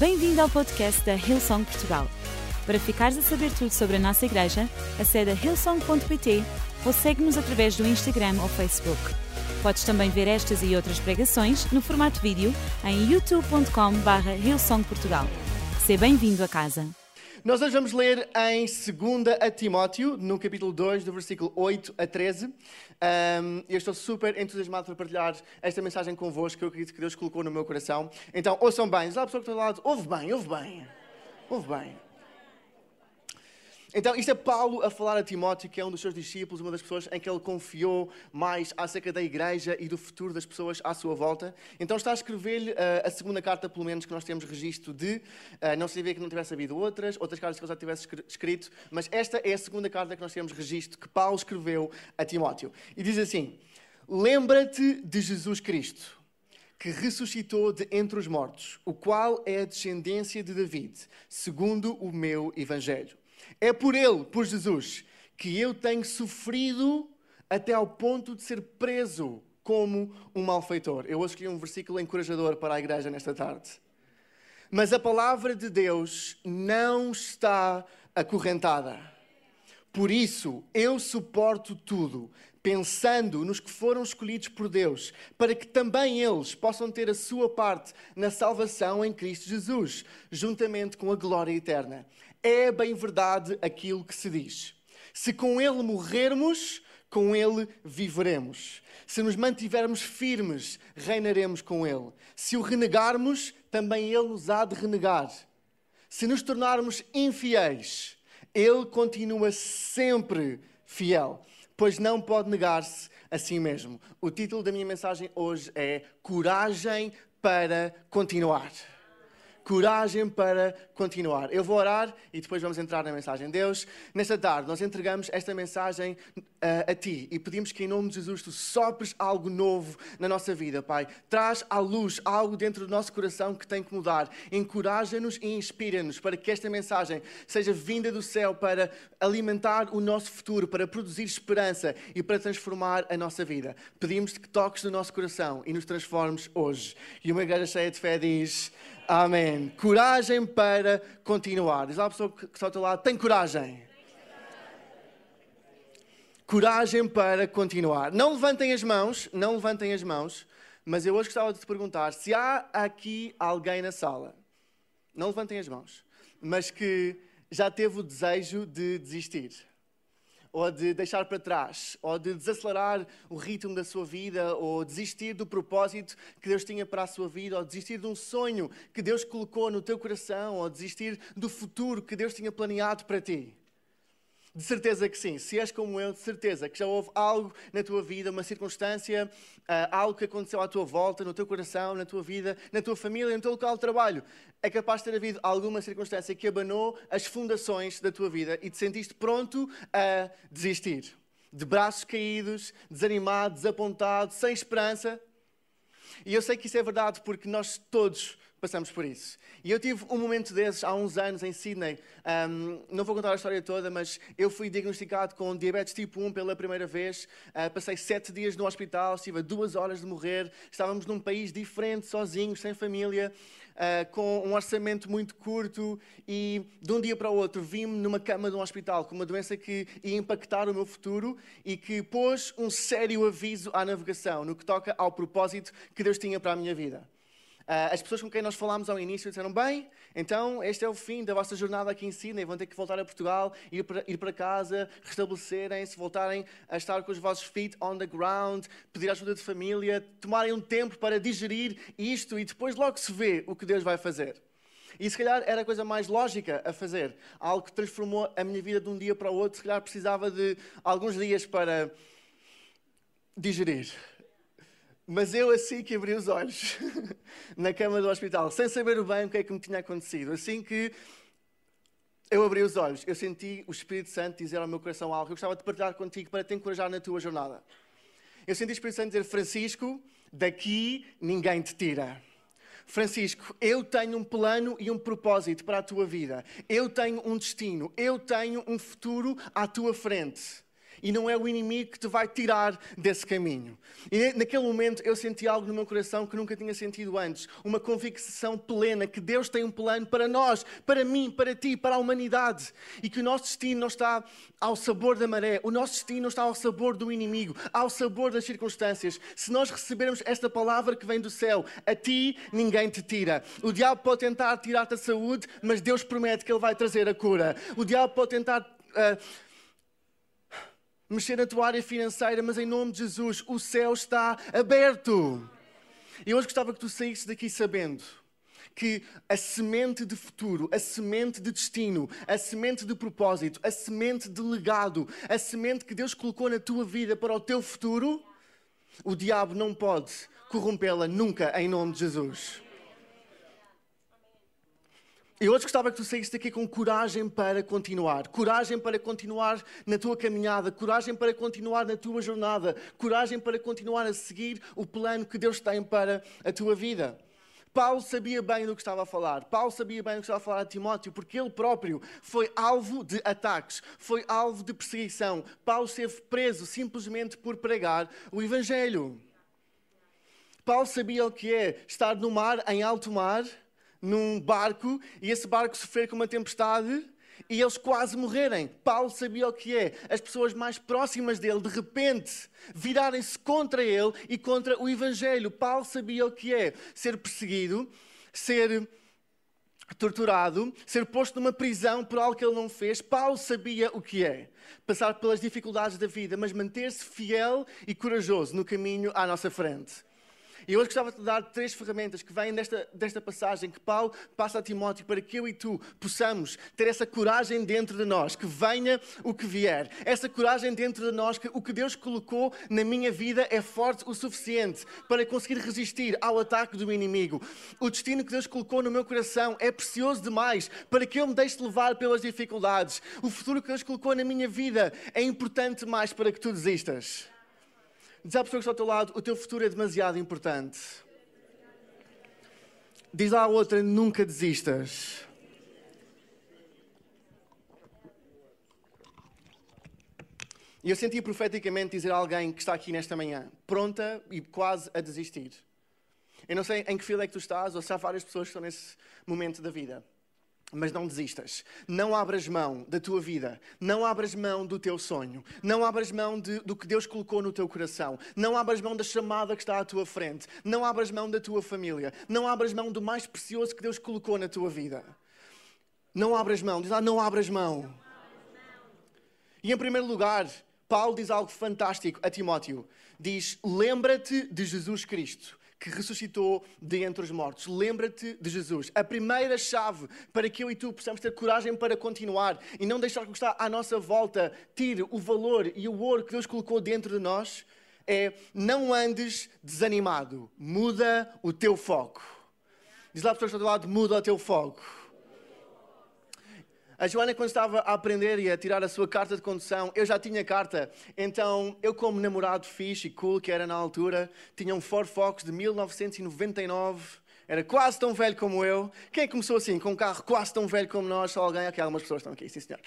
Bem-vindo ao podcast da Hillsong Portugal. Para ficares a saber tudo sobre a nossa igreja, acede a hillsong.pt ou segue-nos através do Instagram ou Facebook. Podes também ver estas e outras pregações no formato vídeo em youtube.com.br hillsongportugal. Seja bem-vindo a casa. Nós hoje vamos ler em 2 a Timóteo, no capítulo 2, do versículo 8 a 13. Um, eu estou super entusiasmado para partilhar esta mensagem convosco, que eu acredito que Deus colocou no meu coração. Então, ouçam bem. Diz lá a pessoa que está ao lado, ouve bem, ouve bem. Ouve bem. Então, isto é Paulo a falar a Timóteo, que é um dos seus discípulos, uma das pessoas em que ele confiou mais acerca da igreja e do futuro das pessoas à sua volta. Então, está a escrever-lhe uh, a segunda carta, pelo menos, que nós temos registro de. Uh, não sabia que não tivesse havido outras, outras cartas que ele já tivesse escrito, mas esta é a segunda carta que nós temos registro que Paulo escreveu a Timóteo. E diz assim: Lembra-te de Jesus Cristo que ressuscitou de entre os mortos, o qual é a descendência de David, segundo o meu evangelho. É por Ele, por Jesus, que eu tenho sofrido até ao ponto de ser preso como um malfeitor. Eu hoje escolhi um versículo encorajador para a igreja nesta tarde. Mas a palavra de Deus não está acorrentada. Por isso, eu suporto tudo, pensando nos que foram escolhidos por Deus, para que também eles possam ter a sua parte na salvação em Cristo Jesus, juntamente com a glória eterna. É bem verdade aquilo que se diz. Se com Ele morrermos, com Ele viveremos. Se nos mantivermos firmes, reinaremos com Ele. Se o renegarmos, também Ele nos há de renegar. Se nos tornarmos infiéis, Ele continua sempre fiel, pois não pode negar-se a si mesmo. O título da minha mensagem hoje é Coragem para continuar coragem para continuar. Eu vou orar e depois vamos entrar na mensagem. Deus, nesta tarde, nós entregamos esta mensagem uh, a Ti e pedimos que, em nome de Jesus, Tu sopres algo novo na nossa vida, Pai. Traz à luz algo dentro do nosso coração que tem que mudar. Encoraja-nos e inspira-nos para que esta mensagem seja vinda do céu para alimentar o nosso futuro, para produzir esperança e para transformar a nossa vida. Pedimos que toques no nosso coração e nos transformes hoje. E uma igreja cheia de fé diz. Amém. Coragem para continuar. Diz lá a pessoa que está ao teu lado: tem coragem. Coragem para continuar. Não levantem as mãos, não levantem as mãos, mas eu hoje gostava de te perguntar se há aqui alguém na sala, não levantem as mãos, mas que já teve o desejo de desistir ou de deixar para trás, ou de desacelerar o ritmo da sua vida, ou desistir do propósito que Deus tinha para a sua vida, ou desistir de um sonho que Deus colocou no teu coração, ou desistir do futuro que Deus tinha planeado para ti. De certeza que sim. Se és como eu, de certeza que já houve algo na tua vida, uma circunstância, uh, algo que aconteceu à tua volta, no teu coração, na tua vida, na tua família, no teu local de trabalho. É capaz de ter havido alguma circunstância que abanou as fundações da tua vida e te sentiste pronto a desistir. De braços caídos, desanimado, desapontado, sem esperança. E eu sei que isso é verdade porque nós todos passamos por isso. E eu tive um momento desses há uns anos em Sydney. Um, não vou contar a história toda, mas eu fui diagnosticado com diabetes tipo 1 pela primeira vez. Uh, passei sete dias no hospital, estive a duas horas de morrer. Estávamos num país diferente, sozinhos, sem família. Uh, com um orçamento muito curto e de um dia para o outro vim-me numa cama de um hospital com uma doença que ia impactar o meu futuro e que pôs um sério aviso à navegação no que toca ao propósito que Deus tinha para a minha vida. Uh, as pessoas com quem nós falámos ao início disseram: Bem, então este é o fim da vossa jornada aqui em Sydney, vão ter que voltar a Portugal, ir para, ir para casa, restabelecerem-se, voltarem a estar com os vossos feet on the ground, pedir ajuda de família, tomarem um tempo para digerir isto e depois logo se vê o que Deus vai fazer. E se calhar era a coisa mais lógica a fazer. Algo que transformou a minha vida de um dia para o outro. Se calhar precisava de alguns dias para digerir. Mas eu, assim que abri os olhos, na cama do hospital, sem saber bem o que é que me tinha acontecido, assim que eu abri os olhos, eu senti o Espírito Santo dizer ao meu coração algo que eu gostava de partilhar contigo para te encorajar na tua jornada. Eu senti o Espírito Santo dizer: Francisco, daqui ninguém te tira. Francisco, eu tenho um plano e um propósito para a tua vida. Eu tenho um destino. Eu tenho um futuro à tua frente. E não é o inimigo que te vai tirar desse caminho. E naquele momento eu senti algo no meu coração que nunca tinha sentido antes, uma convicção plena que Deus tem um plano para nós, para mim, para ti, para a humanidade, e que o nosso destino não está ao sabor da maré, o nosso destino não está ao sabor do inimigo, ao sabor das circunstâncias. Se nós recebermos esta palavra que vem do céu, a ti ninguém te tira. O diabo pode tentar tirar-te a saúde, mas Deus promete que ele vai trazer a cura. O diabo pode tentar uh, mexer na tua área financeira, mas em nome de Jesus, o céu está aberto. E hoje gostava que tu saísses daqui sabendo que a semente de futuro, a semente de destino, a semente de propósito, a semente de legado, a semente que Deus colocou na tua vida para o teu futuro, o diabo não pode corrompê-la nunca em nome de Jesus. E hoje gostava que tu saísse daqui com coragem para continuar. Coragem para continuar na tua caminhada. Coragem para continuar na tua jornada. Coragem para continuar a seguir o plano que Deus tem para a tua vida. Paulo sabia bem do que estava a falar. Paulo sabia bem do que estava a falar a Timóteo, porque ele próprio foi alvo de ataques, foi alvo de perseguição. Paulo esteve preso simplesmente por pregar o Evangelho. Paulo sabia o que é estar no mar, em alto mar, num barco e esse barco sofrer com uma tempestade e eles quase morrerem. Paulo sabia o que é. As pessoas mais próximas dele, de repente, virarem-se contra ele e contra o Evangelho. Paulo sabia o que é ser perseguido, ser torturado, ser posto numa prisão por algo que ele não fez. Paulo sabia o que é passar pelas dificuldades da vida, mas manter-se fiel e corajoso no caminho à nossa frente. E hoje gostava de dar três ferramentas que vêm desta, desta passagem que Paulo passa a Timóteo para que eu e tu possamos ter essa coragem dentro de nós, que venha o que vier. Essa coragem dentro de nós, que o que Deus colocou na minha vida é forte o suficiente para conseguir resistir ao ataque do inimigo. O destino que Deus colocou no meu coração é precioso demais para que eu me deixe levar pelas dificuldades. O futuro que Deus colocou na minha vida é importante mais para que tu desistas. Diz à pessoa que está ao teu lado: o teu futuro é demasiado importante. Diz à outra: nunca desistas. E eu senti profeticamente dizer a alguém que está aqui nesta manhã, pronta e quase a desistir. Eu não sei em que fila é que tu estás, ou se há várias pessoas que estão nesse momento da vida. Mas não desistas. Não abras mão da tua vida. Não abras mão do teu sonho. Não abras mão de, do que Deus colocou no teu coração. Não abras mão da chamada que está à tua frente. Não abras mão da tua família. Não abras mão do mais precioso que Deus colocou na tua vida. Não abras mão. Diz lá, não abras mão. E em primeiro lugar, Paulo diz algo fantástico a Timóteo. Diz: Lembra-te de Jesus Cristo que ressuscitou de entre os mortos. Lembra-te de Jesus. A primeira chave para que eu e tu possamos ter coragem para continuar e não deixar que o que está à nossa volta tire o valor e o ouro que Deus colocou dentro de nós é não andes desanimado. Muda o teu foco. Diz lá para o do lado, muda o teu foco. A Joana, quando estava a aprender e a tirar a sua carta de condução, eu já tinha carta. Então, eu, como namorado fixe e cool que era na altura, tinha um Ford Focus de 1999. Era quase tão velho como eu. Quem começou assim, com um carro quase tão velho como nós? Só alguém? Aqui algumas pessoas estão aqui, sim senhor.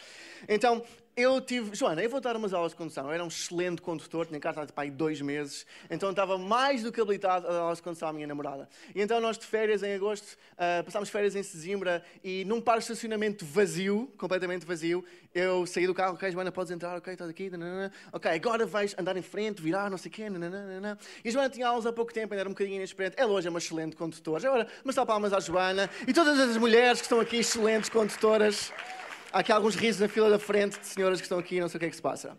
Então, eu tive. Joana, eu vou dar umas aulas de condução. Eu era um excelente condutor, tinha carta de pai dois meses, então estava mais do que habilitado a dar aulas de condução à minha namorada. E então nós de férias em agosto, uh, passámos férias em Sesimbra e num parque de estacionamento vazio, completamente vazio, eu saí do carro, ok, Joana, podes entrar, ok, estás aqui, nanana. ok, agora vais andar em frente, virar, não sei o quê, nanana. E Joana tinha aulas há pouco tempo, ainda era um bocadinho inexperiente. Ela hoje é uma excelente condutora. Agora, mas palmas à Joana e todas as mulheres que estão aqui, excelentes condutoras. Há aqui alguns risos na fila da frente de senhoras que estão aqui, não sei o que é que se passa.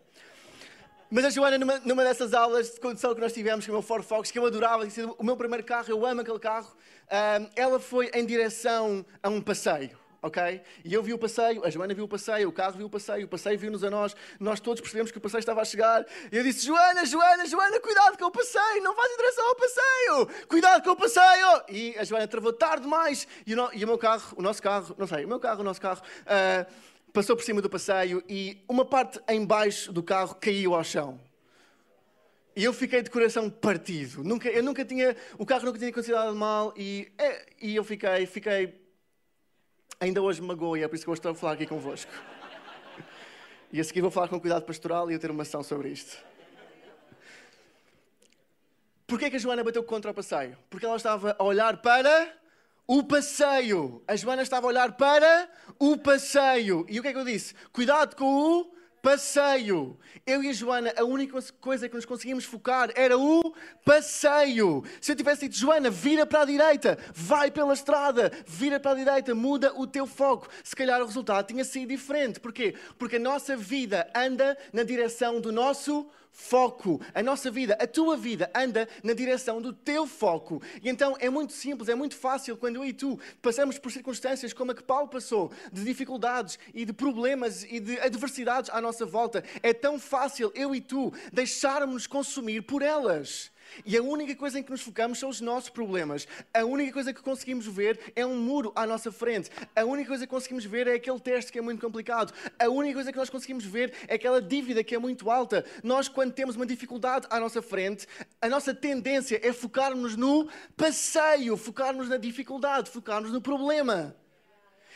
Mas a Joana, numa, numa dessas aulas de condução que nós tivemos com o meu Ford Focus, que eu adorava, o meu primeiro carro, eu amo aquele carro, ela foi em direção a um passeio ok? E eu vi o passeio, a Joana viu o passeio, o carro viu o passeio, o passeio viu-nos a nós, nós todos percebemos que o passeio estava a chegar. E eu disse: Joana, Joana, Joana, cuidado com o passeio, não vais em direção ao passeio, cuidado com o passeio. E a Joana travou tarde demais. E o, no, e o meu carro, o nosso carro, não sei, o meu carro, o nosso carro. Uh, passou por cima do passeio e uma parte em baixo do carro caiu ao chão. E eu fiquei de coração partido. Nunca, eu nunca tinha, o carro nunca tinha de mal e, é, e eu fiquei, fiquei ainda hoje me magoa e é por isso que eu estou a falar aqui convosco. E a seguir vou falar com cuidado pastoral e eu ter uma ação sobre isto. Porquê que a Joana bateu contra o passeio? Porque ela estava a olhar para o passeio. A Joana estava a olhar para o passeio. E o que é que eu disse? Cuidado com o passeio. Eu e a Joana, a única coisa que nos conseguimos focar era o passeio. Se eu tivesse dito, Joana, vira para a direita, vai pela estrada, vira para a direita, muda o teu foco, se calhar o resultado tinha sido diferente. Porquê? Porque a nossa vida anda na direção do nosso foco. A nossa vida, a tua vida, anda na direção do teu foco. E então é muito simples, é muito fácil quando eu e tu passamos por circunstâncias como a que Paulo passou, de dificuldades e de problemas e de adversidades à nossa volta. É tão fácil eu e tu deixarmos consumir por elas. E a única coisa em que nos focamos são os nossos problemas. A única coisa que conseguimos ver é um muro à nossa frente. A única coisa que conseguimos ver é aquele teste que é muito complicado. A única coisa que nós conseguimos ver é aquela dívida que é muito alta. Nós, quando temos uma dificuldade à nossa frente, a nossa tendência é focarmos no passeio, focarmos na dificuldade, focarmos no problema.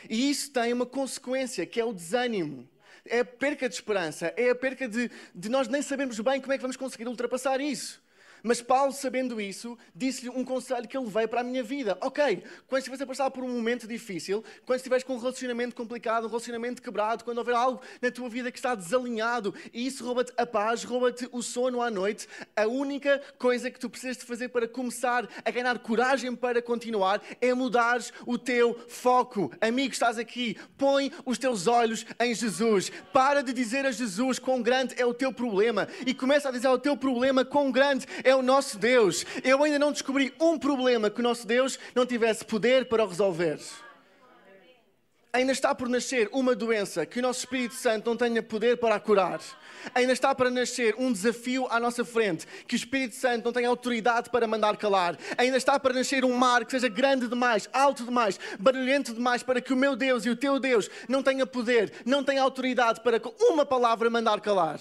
E isso tem uma consequência, que é o desânimo é a perca de esperança, é a perca de, de nós nem sabemos bem como é que vamos conseguir ultrapassar isso. Mas Paulo, sabendo isso, disse-lhe um conselho que ele veio para a minha vida. Ok, quando estiveres a passar por um momento difícil, quando estiveres com um relacionamento complicado, um relacionamento quebrado, quando houver algo na tua vida que está desalinhado e isso rouba-te a paz, rouba-te o sono à noite, a única coisa que tu precisas de fazer para começar a ganhar coragem para continuar é mudar o teu foco. Amigo, estás aqui, põe os teus olhos em Jesus. Para de dizer a Jesus quão grande é o teu problema e começa a dizer ao teu problema quão grande é é o nosso Deus. Eu ainda não descobri um problema que o nosso Deus não tivesse poder para resolver. Ainda está por nascer uma doença que o nosso Espírito Santo não tenha poder para curar. Ainda está para nascer um desafio à nossa frente que o Espírito Santo não tenha autoridade para mandar calar. Ainda está para nascer um mar que seja grande demais, alto demais, barulhento demais para que o meu Deus e o teu Deus não tenha poder, não tenha autoridade para com uma palavra mandar calar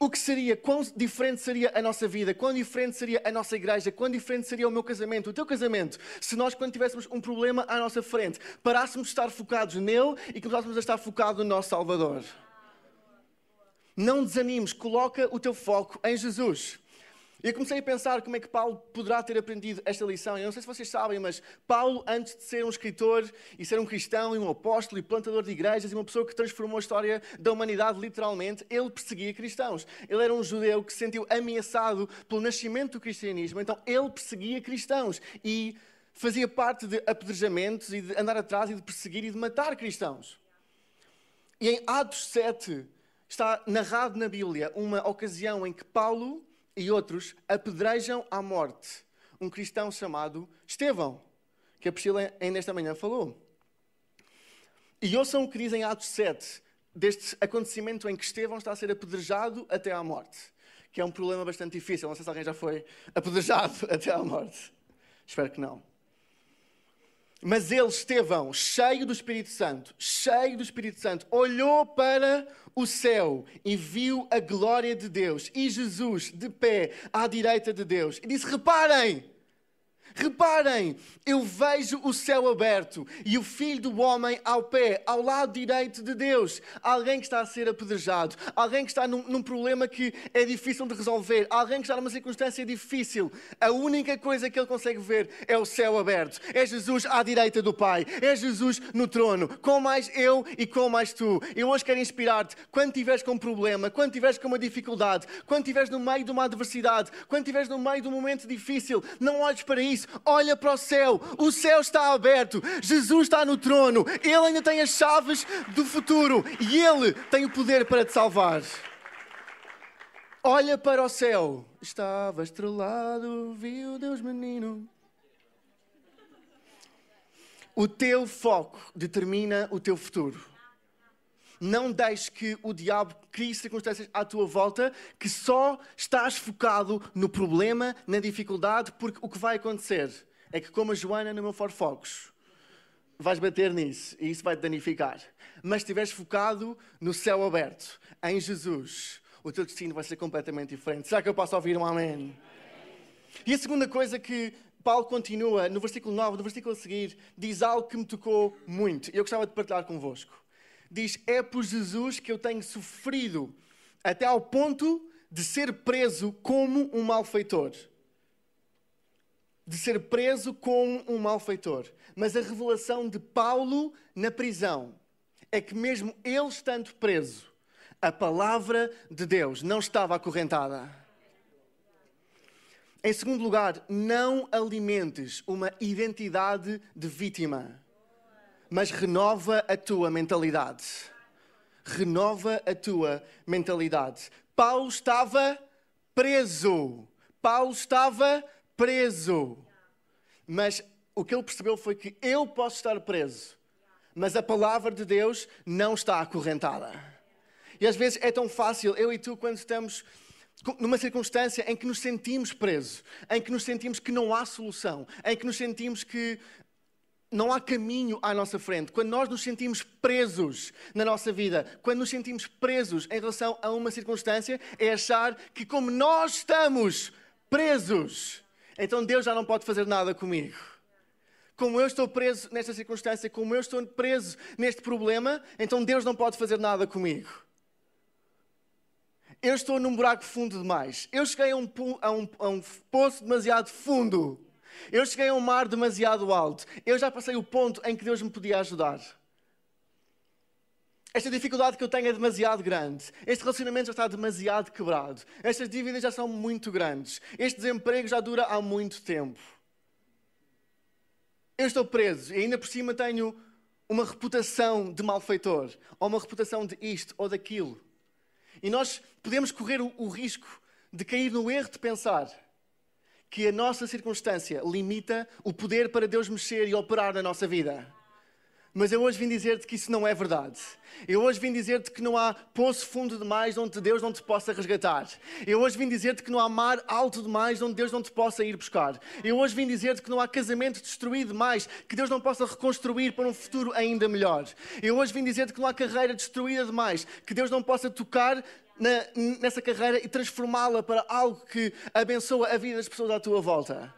o que seria, quão diferente seria a nossa vida, quão diferente seria a nossa igreja, quão diferente seria o meu casamento, o teu casamento, se nós, quando tivéssemos um problema à nossa frente, parássemos de estar focados nele e começássemos a estar focados no nosso Salvador. Não desanimes, coloca o teu foco em Jesus. E eu comecei a pensar como é que Paulo poderá ter aprendido esta lição. Eu não sei se vocês sabem, mas Paulo, antes de ser um escritor e ser um cristão e um apóstolo e plantador de igrejas e uma pessoa que transformou a história da humanidade literalmente, ele perseguia cristãos. Ele era um judeu que se sentiu ameaçado pelo nascimento do cristianismo, então ele perseguia cristãos e fazia parte de apedrejamentos e de andar atrás e de perseguir e de matar cristãos. E em Atos 7 está narrado na Bíblia uma ocasião em que Paulo e outros apedrejam à morte um cristão chamado Estevão, que a Priscila ainda esta manhã falou. E ouçam o que diz em Atos 7, deste acontecimento em que Estevão está a ser apedrejado até à morte, que é um problema bastante difícil. Não sei se alguém já foi apedrejado até à morte. Espero que não. Mas ele, Estevão, cheio do Espírito Santo, cheio do Espírito Santo, olhou para o céu e viu a glória de Deus e Jesus de pé à direita de Deus e disse: Reparem! Reparem, eu vejo o céu aberto e o filho do homem ao pé, ao lado direito de Deus. Alguém que está a ser apedrejado, alguém que está num, num, problema que é difícil de resolver, alguém que está numa circunstância difícil. A única coisa que ele consegue ver é o céu aberto. É Jesus à direita do Pai, é Jesus no trono. Com mais eu e com mais tu. Eu hoje quero inspirar-te. Quando estiveres com um problema, quando estiveres com uma dificuldade, quando estiveres no meio de uma adversidade, quando estiveres no meio de um momento difícil, não olhes para isso olha para o céu, o céu está aberto, Jesus está no trono, Ele ainda tem as chaves do futuro e Ele tem o poder para te salvar. Olha para o céu, estava estrelado, viu Deus menino. O teu foco determina o teu futuro. Não deixes que o diabo crie circunstâncias à tua volta que só estás focado no problema, na dificuldade, porque o que vai acontecer é que, como a Joana no meu For Focus, vais bater nisso e isso vai te danificar. Mas se estiveres focado no céu aberto, em Jesus, o teu destino vai ser completamente diferente. Será que eu posso ouvir um amém? E a segunda coisa que Paulo continua no versículo 9, no versículo a seguir, diz algo que me tocou muito e eu gostava de partilhar convosco. Diz: É por Jesus que eu tenho sofrido, até ao ponto de ser preso como um malfeitor. De ser preso como um malfeitor. Mas a revelação de Paulo na prisão é que, mesmo ele estando preso, a palavra de Deus não estava acorrentada. Em segundo lugar, não alimentes uma identidade de vítima, mas renova a tua mentalidade. Renova a tua mentalidade. Paulo estava preso. Paulo estava preso. Mas o que ele percebeu foi que eu posso estar preso, mas a palavra de Deus não está acorrentada. E às vezes é tão fácil, eu e tu, quando estamos numa circunstância em que nos sentimos presos, em que nos sentimos que não há solução, em que nos sentimos que não há caminho à nossa frente, quando nós nos sentimos presos na nossa vida, quando nos sentimos presos em relação a uma circunstância, é achar que, como nós estamos presos, então Deus já não pode fazer nada comigo. Como eu estou preso nesta circunstância, como eu estou preso neste problema, então Deus não pode fazer nada comigo. Eu estou num buraco fundo demais. Eu cheguei a um, a um, a um poço demasiado fundo. Eu cheguei a um mar demasiado alto. Eu já passei o ponto em que Deus me podia ajudar. Esta dificuldade que eu tenho é demasiado grande. Este relacionamento já está demasiado quebrado. Estas dívidas já são muito grandes. Este desemprego já dura há muito tempo. Eu estou preso e ainda por cima tenho uma reputação de malfeitor, ou uma reputação de isto ou daquilo. E nós podemos correr o, o risco de cair no erro de pensar que a nossa circunstância limita o poder para Deus mexer e operar na nossa vida. Mas eu hoje vim dizer-te que isso não é verdade. Eu hoje vim dizer-te que não há poço fundo demais onde Deus não te possa resgatar. Eu hoje vim dizer-te que não há mar alto demais onde Deus não te possa ir buscar. Eu hoje vim dizer-te que não há casamento destruído demais que Deus não possa reconstruir para um futuro ainda melhor. Eu hoje vim dizer-te que não há carreira destruída demais que Deus não possa tocar na, nessa carreira e transformá-la para algo que abençoa a vida das pessoas à tua volta.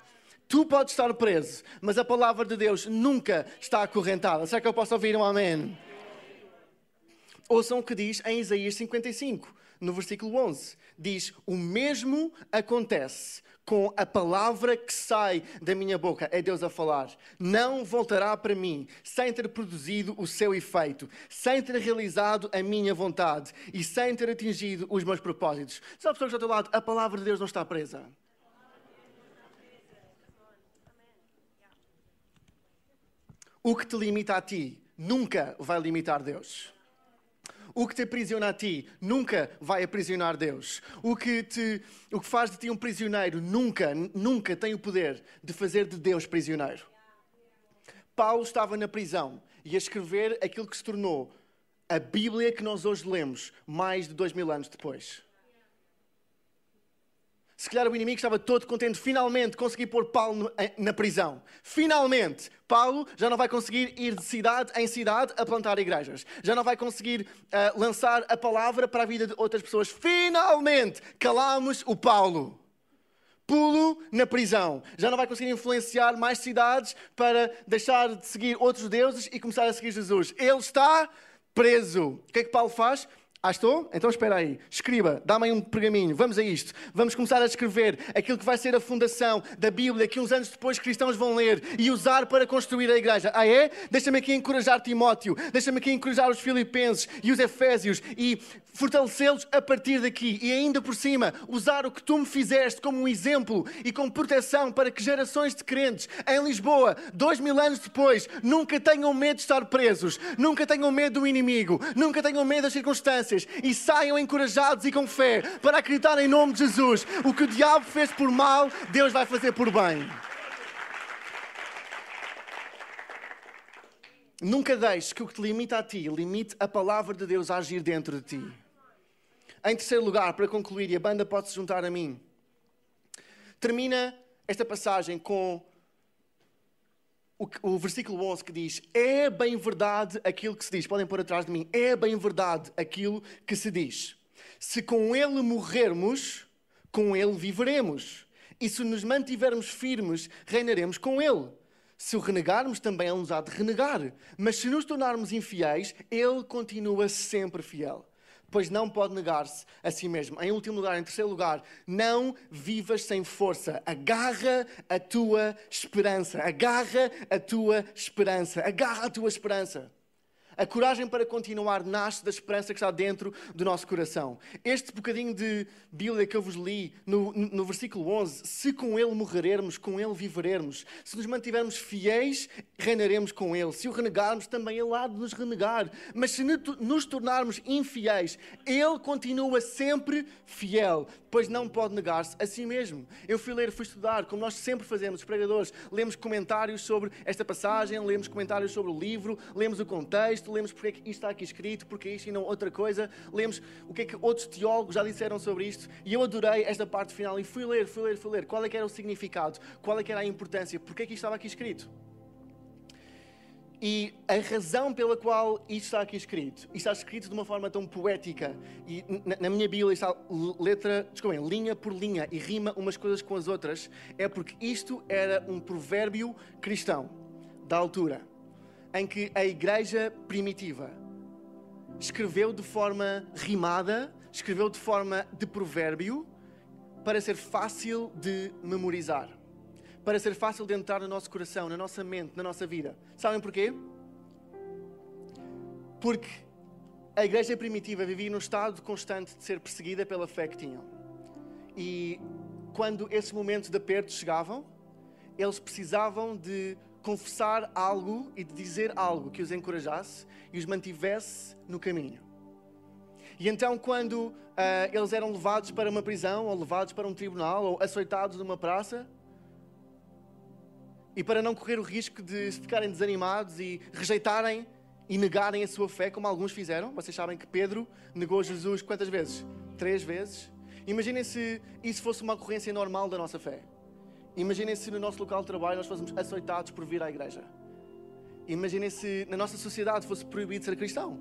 Tu podes estar preso, mas a palavra de Deus nunca está acorrentada. Será que eu posso ouvir um amém? Ouçam o que diz em Isaías 55, no versículo 11. Diz: O mesmo acontece com a palavra que sai da minha boca, é Deus a falar, não voltará para mim sem ter produzido o seu efeito, sem ter realizado a minha vontade e sem ter atingido os meus propósitos. Sabe, pessoas do outro lado, a palavra de Deus não está presa. O que te limita a ti nunca vai limitar Deus. O que te aprisiona a ti nunca vai aprisionar Deus. O que, te, o que faz de ti um prisioneiro nunca, nunca tem o poder de fazer de Deus prisioneiro. Paulo estava na prisão e a escrever aquilo que se tornou a Bíblia que nós hoje lemos, mais de dois mil anos depois. Se calhar o inimigo estava todo contente, finalmente consegui pôr Paulo na prisão. Finalmente, Paulo já não vai conseguir ir de cidade em cidade a plantar igrejas. Já não vai conseguir uh, lançar a palavra para a vida de outras pessoas. Finalmente, calamos o Paulo. Pulo na prisão. Já não vai conseguir influenciar mais cidades para deixar de seguir outros deuses e começar a seguir Jesus. Ele está preso. O que é que Paulo faz? Ah, estou? Então espera aí. Escriba, dá-me aí um pergaminho. Vamos a isto. Vamos começar a escrever aquilo que vai ser a fundação da Bíblia que uns anos depois cristãos vão ler e usar para construir a igreja. Ah, é? Deixa-me aqui encorajar Timóteo. Deixa-me aqui encorajar os Filipenses e os Efésios e fortalecê-los a partir daqui. E ainda por cima, usar o que tu me fizeste como um exemplo e como proteção para que gerações de crentes em Lisboa, dois mil anos depois, nunca tenham medo de estar presos, nunca tenham medo do inimigo, nunca tenham medo das circunstâncias circunstâncias e saiam encorajados e com fé para acreditar em nome de Jesus. O que o diabo fez por mal, Deus vai fazer por bem. Nunca deixes que o que te limita a ti limite a palavra de Deus a agir dentro de ti. Em terceiro lugar, para concluir, e a banda pode se juntar a mim, termina esta passagem com o, o, versículo 11 que diz: É bem verdade aquilo que se diz. Podem pôr atrás de mim. É bem verdade aquilo que se diz. Se com ele morrermos, com ele viveremos. E se nos mantivermos firmes, reinaremos com ele. Se o renegarmos, também Ele nos há de renegar. Mas se nos tornarmos infiéis, Ele continua sempre fiel. Pois não pode negar-se a si mesmo. Em último lugar, em terceiro lugar, não vivas sem força. Agarra a tua esperança. Agarra a tua esperança. Agarra a tua esperança. A coragem para continuar nasce da esperança que está dentro do nosso coração. Este bocadinho de Bíblia que eu vos li no, no versículo 11: se com Ele morreremos, com Ele viveremos. Se nos mantivermos fiéis, reinaremos com Ele. Se o renegarmos, também Ele há de nos renegar. Mas se nos tornarmos infiéis, Ele continua sempre fiel, pois não pode negar-se a si mesmo. Eu fui ler, fui estudar, como nós sempre fazemos, os pregadores, lemos comentários sobre esta passagem, lemos comentários sobre o livro, lemos o contexto lemos porque é que isto está aqui escrito, porque é isto e não outra coisa, lemos o que é que outros teólogos já disseram sobre isto, e eu adorei esta parte final e fui ler, fui ler, fui ler, qual é que era o significado, qual é que era a importância, porque é que isto estava aqui escrito. E a razão pela qual isto está aqui escrito, isto está escrito de uma forma tão poética, e na, na minha Bíblia está letra, desculpem, linha por linha, e rima umas coisas com as outras, é porque isto era um provérbio cristão da altura em que a igreja primitiva escreveu de forma rimada, escreveu de forma de provérbio, para ser fácil de memorizar, para ser fácil de entrar no nosso coração, na nossa mente, na nossa vida. Sabem porquê? Porque a igreja primitiva vivia num estado constante de ser perseguida pela fé que tinham. E quando esses momentos de aperto chegavam, eles precisavam de confessar algo e de dizer algo que os encorajasse e os mantivesse no caminho. E então, quando uh, eles eram levados para uma prisão, ou levados para um tribunal, ou açoitados numa praça, e para não correr o risco de ficarem desanimados e rejeitarem e negarem a sua fé, como alguns fizeram, vocês sabem que Pedro negou Jesus quantas vezes? Três vezes. Imaginem se isso fosse uma ocorrência normal da nossa fé. Imaginem se no nosso local de trabalho nós fôssemos açoitados por vir à igreja. Imaginem se na nossa sociedade fosse proibido ser cristão.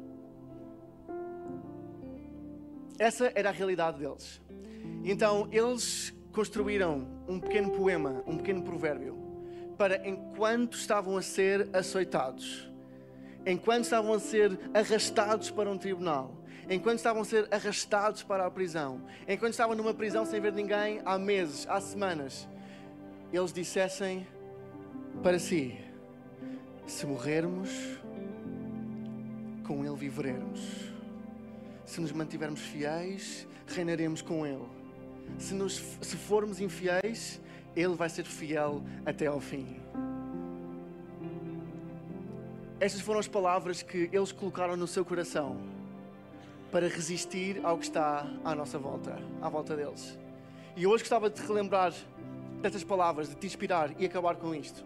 Essa era a realidade deles. Então eles construíram um pequeno poema, um pequeno provérbio, para enquanto estavam a ser açoitados, enquanto estavam a ser arrastados para um tribunal, enquanto estavam a ser arrastados para a prisão, enquanto estavam numa prisão sem ver ninguém há meses, há semanas, eles dissessem para si: se morrermos, com Ele viveremos. Se nos mantivermos fiéis, reinaremos com Ele. Se, nos, se formos infiéis, Ele vai ser fiel até ao fim. Estas foram as palavras que eles colocaram no seu coração para resistir ao que está à nossa volta, à volta deles. E hoje gostava de relembrar destas palavras, de te inspirar e acabar com isto.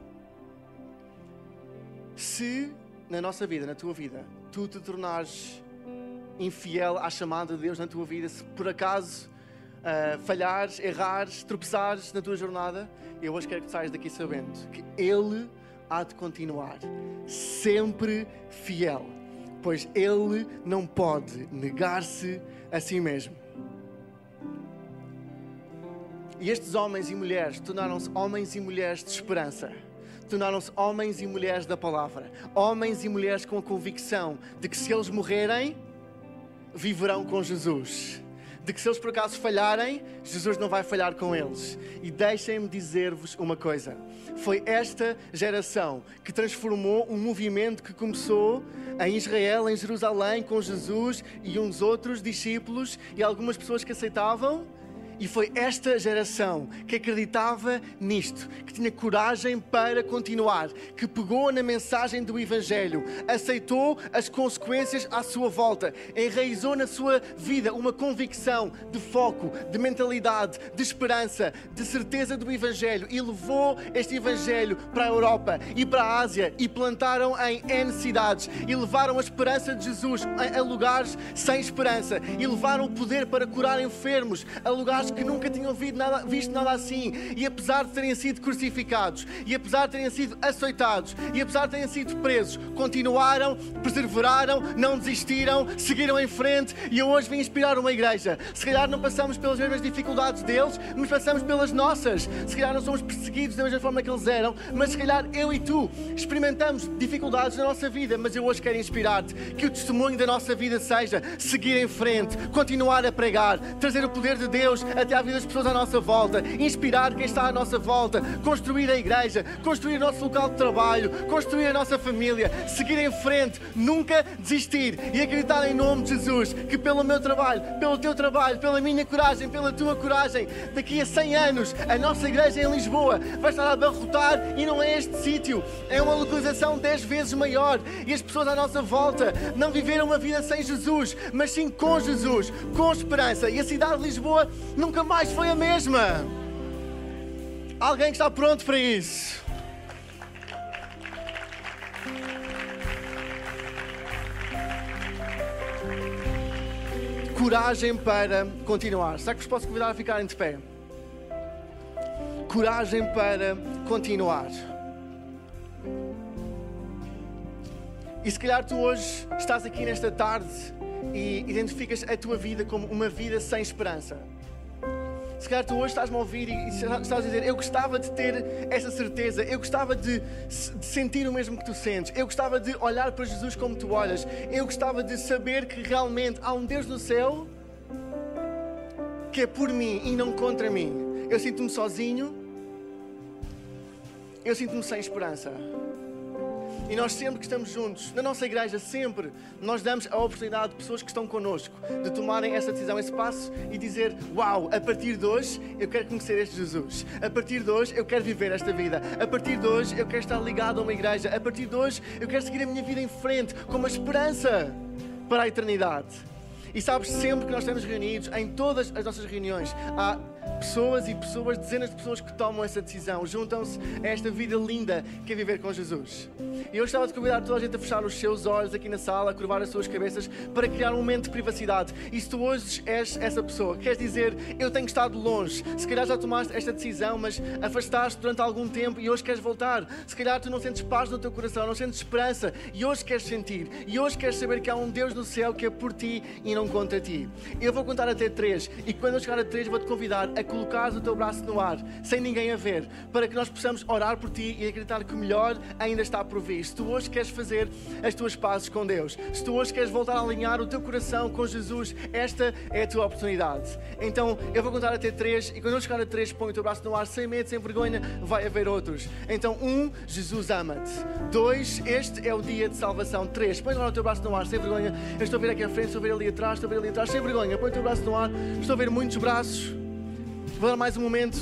Se na nossa vida, na tua vida, tu te tornares infiel à chamada de Deus na tua vida, se por acaso uh, falhares, errares, tropeçares na tua jornada, eu hoje quero que saias daqui sabendo que Ele há de continuar sempre fiel, pois Ele não pode negar-se a si mesmo. E estes homens e mulheres tornaram-se homens e mulheres de esperança. Tornaram-se homens e mulheres da palavra. Homens e mulheres com a convicção de que se eles morrerem, viverão com Jesus. De que se eles por acaso falharem, Jesus não vai falhar com eles. E deixem-me dizer-vos uma coisa: foi esta geração que transformou um movimento que começou em Israel, em Jerusalém, com Jesus e uns outros discípulos e algumas pessoas que aceitavam e foi esta geração que acreditava nisto, que tinha coragem para continuar, que pegou na mensagem do Evangelho, aceitou as consequências à sua volta, enraizou na sua vida uma convicção de foco, de mentalidade, de esperança, de certeza do Evangelho e levou este Evangelho para a Europa e para a Ásia e plantaram em N cidades e levaram a esperança de Jesus a lugares sem esperança e levaram o poder para curar enfermos a lugares que nunca tinham visto nada, visto nada assim. E apesar de terem sido crucificados, e apesar de terem sido açoitados, e apesar de terem sido presos, continuaram, perseveraram, não desistiram, seguiram em frente. E eu hoje vim inspirar uma igreja. Se calhar não passamos pelas mesmas dificuldades deles, mas passamos pelas nossas. Se calhar não somos perseguidos da mesma forma que eles eram, mas se calhar eu e tu experimentamos dificuldades na nossa vida. Mas eu hoje quero inspirar-te que o testemunho da nossa vida seja seguir em frente, continuar a pregar, trazer o poder de Deus até à vida das pessoas à nossa volta, inspirar quem está à nossa volta, construir a igreja, construir o nosso local de trabalho, construir a nossa família, seguir em frente, nunca desistir e acreditar em nome de Jesus que pelo meu trabalho, pelo teu trabalho, pela minha coragem, pela tua coragem, daqui a 100 anos a nossa igreja em Lisboa vai estar a abarrotar e não é este sítio, é uma localização 10 vezes maior e as pessoas à nossa volta não viveram uma vida sem Jesus, mas sim com Jesus, com esperança. E a cidade de Lisboa nunca mais foi a mesma. Alguém que está pronto para isso? Coragem para continuar. Será que vos posso convidar a ficarem de pé? Coragem para continuar. E se calhar tu hoje estás aqui nesta tarde e identificas a tua vida como uma vida sem esperança. Se calhar tu hoje estás-me a ouvir e estás a dizer: Eu gostava de ter essa certeza, eu gostava de, de, sentir o mesmo que tu sentes, eu gostava de olhar para Jesus como tu olhas, eu gostava de saber que realmente há um Deus no céu que é por mim e não contra mim. Eu sinto-me sozinho, eu sinto-me sem esperança. E nós sempre que estamos juntos, na nossa igreja, sempre, nós damos a oportunidade de pessoas que estão connosco de tomarem essa decisão, esse passo e dizer: Uau, a partir de hoje eu quero conhecer este Jesus. A partir de hoje eu quero viver esta vida. A partir de hoje eu quero estar ligado a uma igreja. A partir de hoje eu quero seguir a minha vida em frente com uma esperança para a eternidade. E sabes, sempre que nós estamos reunidos, em todas as nossas reuniões, há pessoas e pessoas, dezenas de pessoas que tomam essa decisão, juntam-se a esta vida linda que é viver com Jesus. E eu gostava de convidar toda a gente a fechar os seus olhos aqui na sala, a curvar as suas cabeças, para criar um momento de privacidade. E se tu hoje és essa pessoa, queres dizer, eu tenho estado longe, se calhar já tomaste esta decisão, mas afastaste durante algum tempo e hoje queres voltar. Se calhar tu não sentes paz no teu coração, não sentes esperança e hoje queres sentir. E hoje queres saber que há um Deus no céu que é por ti e não contra ti. Eu vou contar até três e quando eu chegar a três vou-te convidar a colocares o teu braço no ar, sem ninguém a ver, para que nós possamos orar por ti e acreditar que o melhor ainda está por vir. Se tu hoje queres fazer as tuas pazes com Deus, se tu hoje queres voltar a alinhar o teu coração com Jesus, esta é a tua oportunidade. Então eu vou contar até três e quando eu chegar a três, põe o teu braço no ar, sem medo, sem vergonha, vai haver outros. Então, um, Jesus ama-te. Dois, este é o dia de salvação. Três, põe agora o teu braço no ar, sem vergonha. Eu estou a ver aqui à frente, estou a ver ali atrás, estou a ver ali atrás, sem vergonha. Põe o teu braço no ar, estou a ver muitos braços. Dar mais um momento.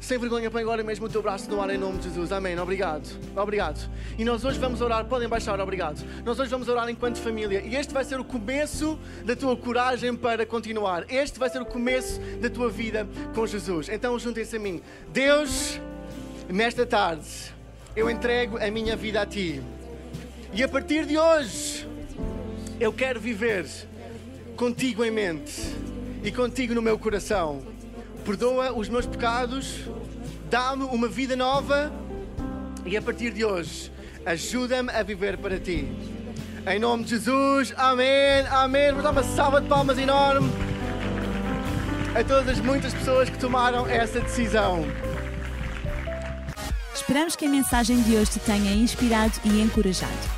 Sem vergonha, põe agora mesmo o teu braço no ar em nome de Jesus. Amém. Obrigado. Obrigado. E nós hoje vamos orar. Podem baixar, obrigado. Nós hoje vamos orar enquanto família. E este vai ser o começo da tua coragem para continuar. Este vai ser o começo da tua vida com Jesus. Então juntem-se a mim. Deus, nesta tarde, eu entrego a minha vida a ti. E a partir de hoje, eu quero viver contigo em mente e contigo no meu coração. Perdoa os meus pecados, dá-me uma vida nova e a partir de hoje, ajuda-me a viver para ti. Em nome de Jesus, amém, amém. Vamos dar uma salva de palmas enorme a todas as muitas pessoas que tomaram essa decisão. Esperamos que a mensagem de hoje te tenha inspirado e encorajado.